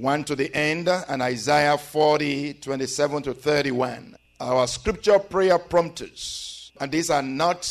1 to the end, and Isaiah 40, 27 to 31. Our scripture prayer prompters, and these are not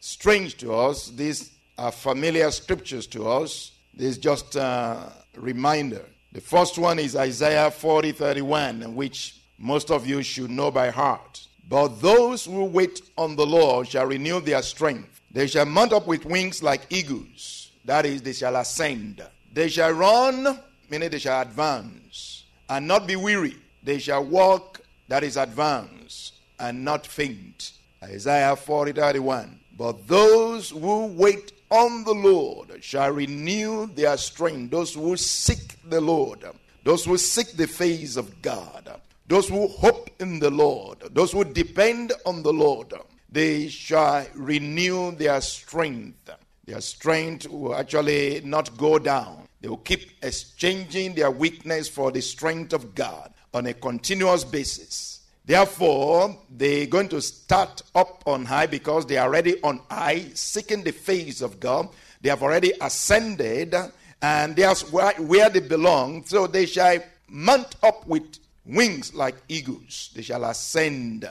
strange to us, these are familiar scriptures to us. This is just a reminder. The first one is Isaiah 40, 31, which most of you should know by heart. But those who wait on the Lord shall renew their strength. They shall mount up with wings like eagles. That is, they shall ascend. They shall run, meaning they shall advance, and not be weary. They shall walk, that is, advance, and not faint. Isaiah 40 31. But those who wait on the Lord shall renew their strength. Those who seek the Lord, those who seek the face of God, those who hope in the Lord, those who depend on the Lord, they shall renew their strength. Their strength will actually not go down. They will keep exchanging their weakness for the strength of God on a continuous basis. Therefore, they're going to start up on high because they are already on high, seeking the face of God. They have already ascended, and that's where, where they belong. So they shall mount up with wings like eagles. They shall ascend.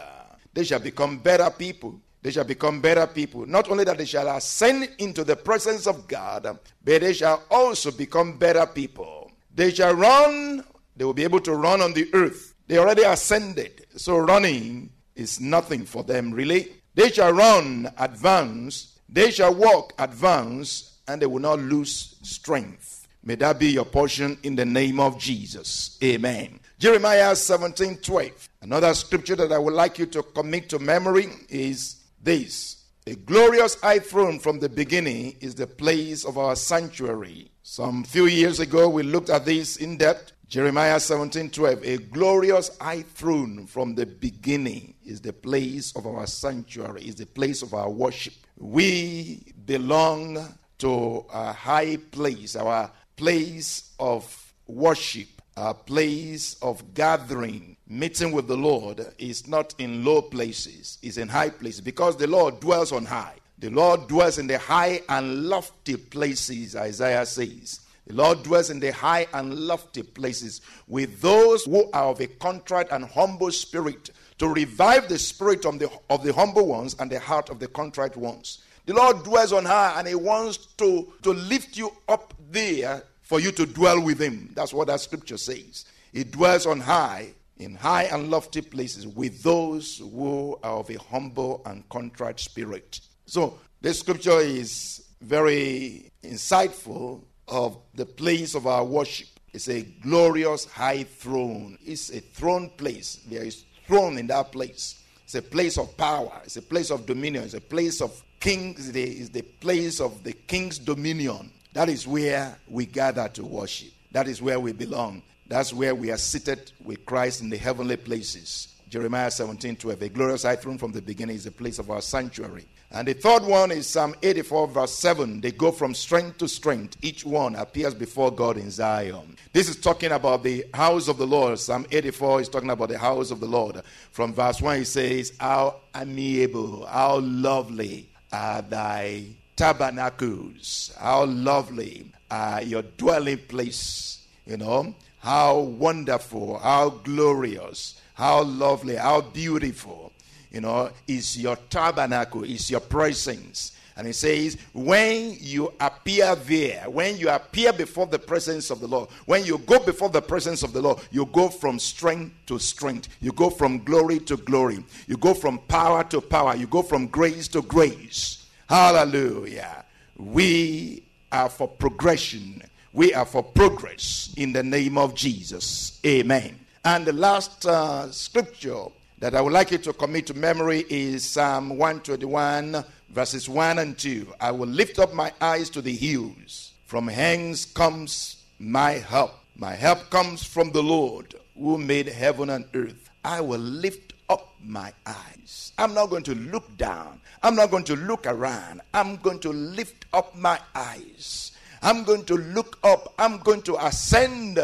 They shall become better people. They shall become better people. Not only that they shall ascend into the presence of God, but they shall also become better people. They shall run, they will be able to run on the earth. They already ascended, so running is nothing for them, really. They shall run, advance, they shall walk, advance, and they will not lose strength. May that be your portion in the name of Jesus. Amen. Jeremiah 17 12. Another scripture that I would like you to commit to memory is this A glorious high throne from the beginning is the place of our sanctuary. Some few years ago, we looked at this in depth. Jeremiah 17 12. A glorious high throne from the beginning is the place of our sanctuary, is the place of our worship. We belong to a high place, our place of worship, our place of gathering, meeting with the Lord is not in low places, it's in high places because the Lord dwells on high. The Lord dwells in the high and lofty places, Isaiah says. The Lord dwells in the high and lofty places with those who are of a contrite and humble spirit to revive the spirit of the, of the humble ones and the heart of the contrite ones. The Lord dwells on high and He wants to, to lift you up there for you to dwell with Him. That's what that scripture says. He dwells on high, in high and lofty places, with those who are of a humble and contrite spirit. So, this scripture is very insightful of the place of our worship. It's a glorious high throne. It's a throne place. There is throne in that place. It's a place of power. It's a place of dominion. It's a place of kings. It's the place of the king's dominion. That is where we gather to worship. That is where we belong. That's where we are seated with Christ in the heavenly places. Jeremiah 17 12. A glorious high throne from the beginning is the place of our sanctuary. And the third one is Psalm 84, verse 7. They go from strength to strength. Each one appears before God in Zion. This is talking about the house of the Lord. Psalm 84 is talking about the house of the Lord. From verse 1, he says, How amiable, how lovely are thy tabernacles. How lovely are your dwelling place. You know, how wonderful, how glorious, how lovely, how beautiful you know, is your tabernacle, is your presence. And he says, when you appear there, when you appear before the presence of the Lord, when you go before the presence of the Lord, you go from strength to strength. You go from glory to glory. You go from power to power. You go from grace to grace. Hallelujah. We are for progression. We are for progress in the name of Jesus. Amen. And the last uh, scripture that I would like you to commit to memory is Psalm 121, verses 1 and 2. I will lift up my eyes to the hills. From hence comes my help. My help comes from the Lord who made heaven and earth. I will lift up my eyes. I'm not going to look down. I'm not going to look around. I'm going to lift up my eyes. I'm going to look up. I'm going to ascend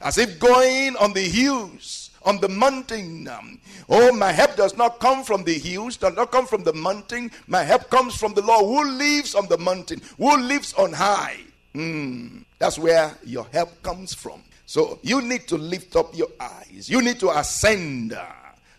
as if going on the hills on the mountain. Oh, my help does not come from the hills, does not come from the mountain. My help comes from the Lord who lives on the mountain, who lives on high. Mm, that's where your help comes from. So you need to lift up your eyes. You need to ascend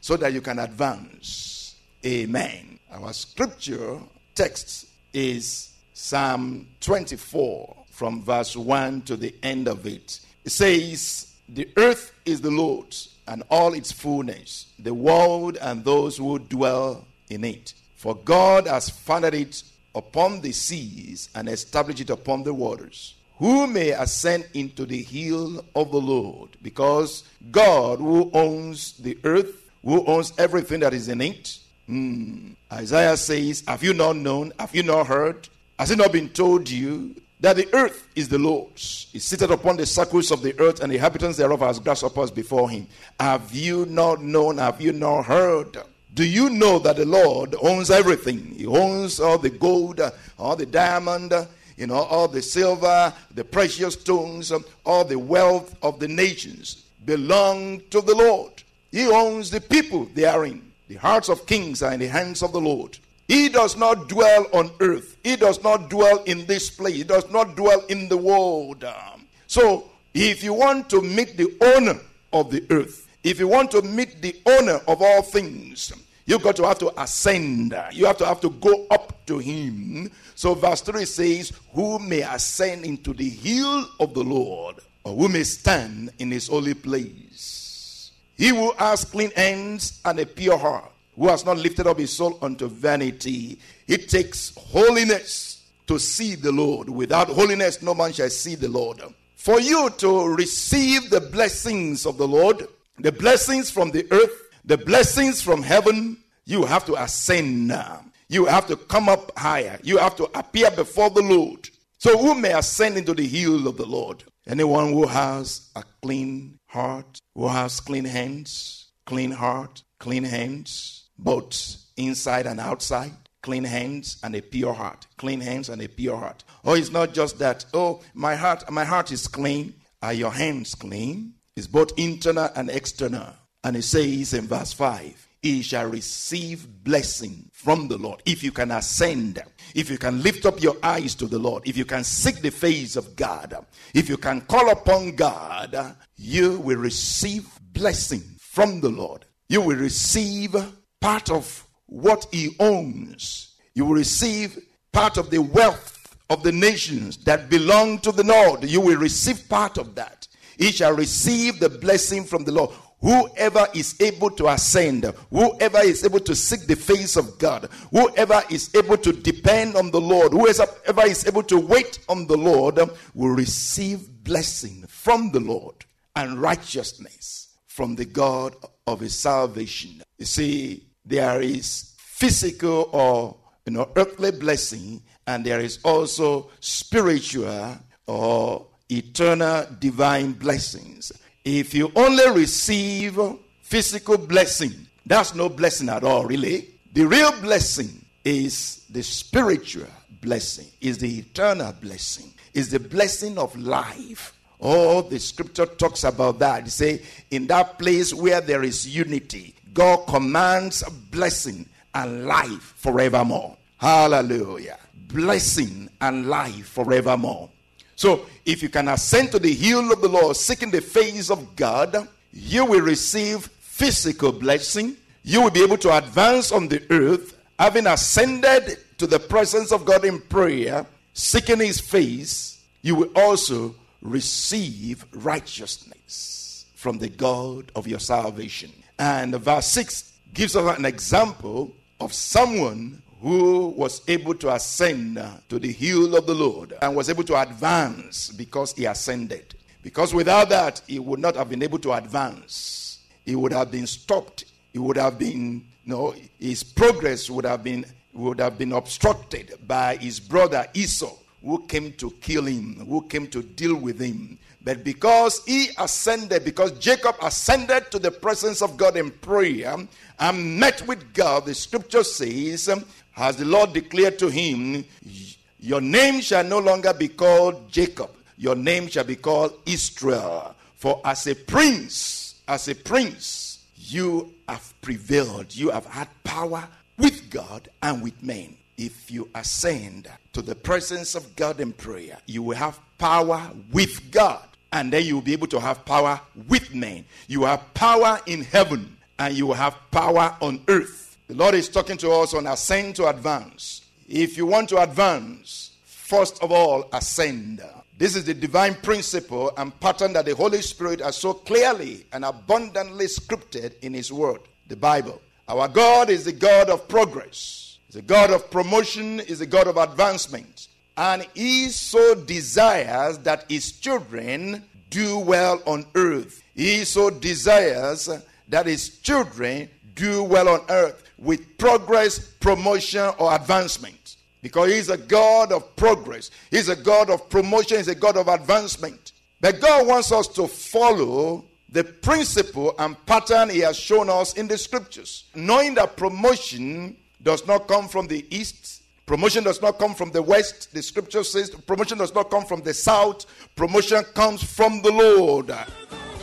so that you can advance. Amen. Our scripture text is Psalm 24 from verse 1 to the end of it. It says, The earth is the Lord's and all its fullness, the world and those who dwell in it. For God has founded it upon the seas and established it upon the waters. Who may ascend into the hill of the Lord? Because God, who owns the earth, who owns everything that is in it, mm. Isaiah says, Have you not known? Have you not heard? Has it not been told you that the earth is the Lord's. He seated upon the circles of the earth, and the inhabitants thereof as grasshoppers before him. Have you not known? Have you not heard? Do you know that the Lord owns everything? He owns all the gold, all the diamond, you know, all the silver, the precious stones, all the wealth of the nations belong to the Lord. He owns the people they are in. The hearts of kings are in the hands of the Lord. He does not dwell on earth. He does not dwell in this place. He does not dwell in the world. Um, so, if you want to meet the owner of the earth, if you want to meet the owner of all things, you've got to have to ascend. You have to have to go up to him. So, verse 3 says, Who may ascend into the hill of the Lord, or who may stand in his holy place? He who has clean hands and a pure heart who has not lifted up his soul unto vanity. It takes holiness to see the Lord. Without holiness, no man shall see the Lord. For you to receive the blessings of the Lord, the blessings from the earth, the blessings from heaven, you have to ascend now. You have to come up higher. You have to appear before the Lord. So, who may ascend into the hill of the Lord? Anyone who has a clean heart, who has clean hands, clean heart, clean hands, both inside and outside, clean hands and a pure heart. Clean hands and a pure heart. Oh, it's not just that, oh, my heart, my heart is clean. Are your hands clean? It's both internal and external. And it says in verse 5, he shall receive blessing from the Lord. If you can ascend, if you can lift up your eyes to the Lord, if you can seek the face of God, if you can call upon God, you will receive blessing from the Lord. You will receive part of what he owns. You will receive part of the wealth of the nations that belong to the Lord. You will receive part of that. He shall receive the blessing from the Lord. Whoever is able to ascend, whoever is able to seek the face of God, whoever is able to depend on the Lord, whoever is able to wait on the Lord, will receive blessing from the Lord and righteousness from the God of his salvation. You see, there is physical or you know earthly blessing and there is also spiritual or eternal divine blessings if you only receive physical blessing that's no blessing at all really the real blessing is the spiritual blessing, is the eternal blessing, is the blessing of life. Oh, the scripture talks about that. It say, in that place where there is unity, God commands blessing and life forevermore. Hallelujah. Blessing and life forevermore. So, if you can ascend to the hill of the Lord, seeking the face of God, you will receive physical blessing. You will be able to advance on the earth, having ascended to the presence of God in prayer, seeking His face. You will also receive righteousness from the God of your salvation. And verse 6 gives us an example of someone who was able to ascend to the hill of the Lord and was able to advance because he ascended. Because without that, he would not have been able to advance. He would have been stopped. He would have been, you know, his progress would have been would have been obstructed by his brother Esau, who came to kill him, who came to deal with him. But because he ascended, because Jacob ascended to the presence of God in prayer and met with God, the scripture says, as the Lord declared to him, Your name shall no longer be called Jacob, your name shall be called Israel. For as a prince, as a prince, you have prevailed, you have had power with God and with men. If you ascend to the presence of God in prayer, you will have power with God, and then you will be able to have power with men. You have power in heaven, and you will have power on earth. The Lord is talking to us on ascend to advance. If you want to advance, first of all, ascend. This is the divine principle and pattern that the Holy Spirit has so clearly and abundantly scripted in His Word, the Bible. Our God is the God of progress, a God of promotion, is a God of advancement. And He so desires that His children do well on earth. He so desires that His children do well on earth with progress, promotion, or advancement. Because He's a God of progress, He's a God of promotion, He's a God of advancement. But God wants us to follow the principle and pattern he has shown us in the scriptures. Knowing that promotion does not come from the east, promotion does not come from the west. The scripture says promotion does not come from the south, promotion comes from the Lord.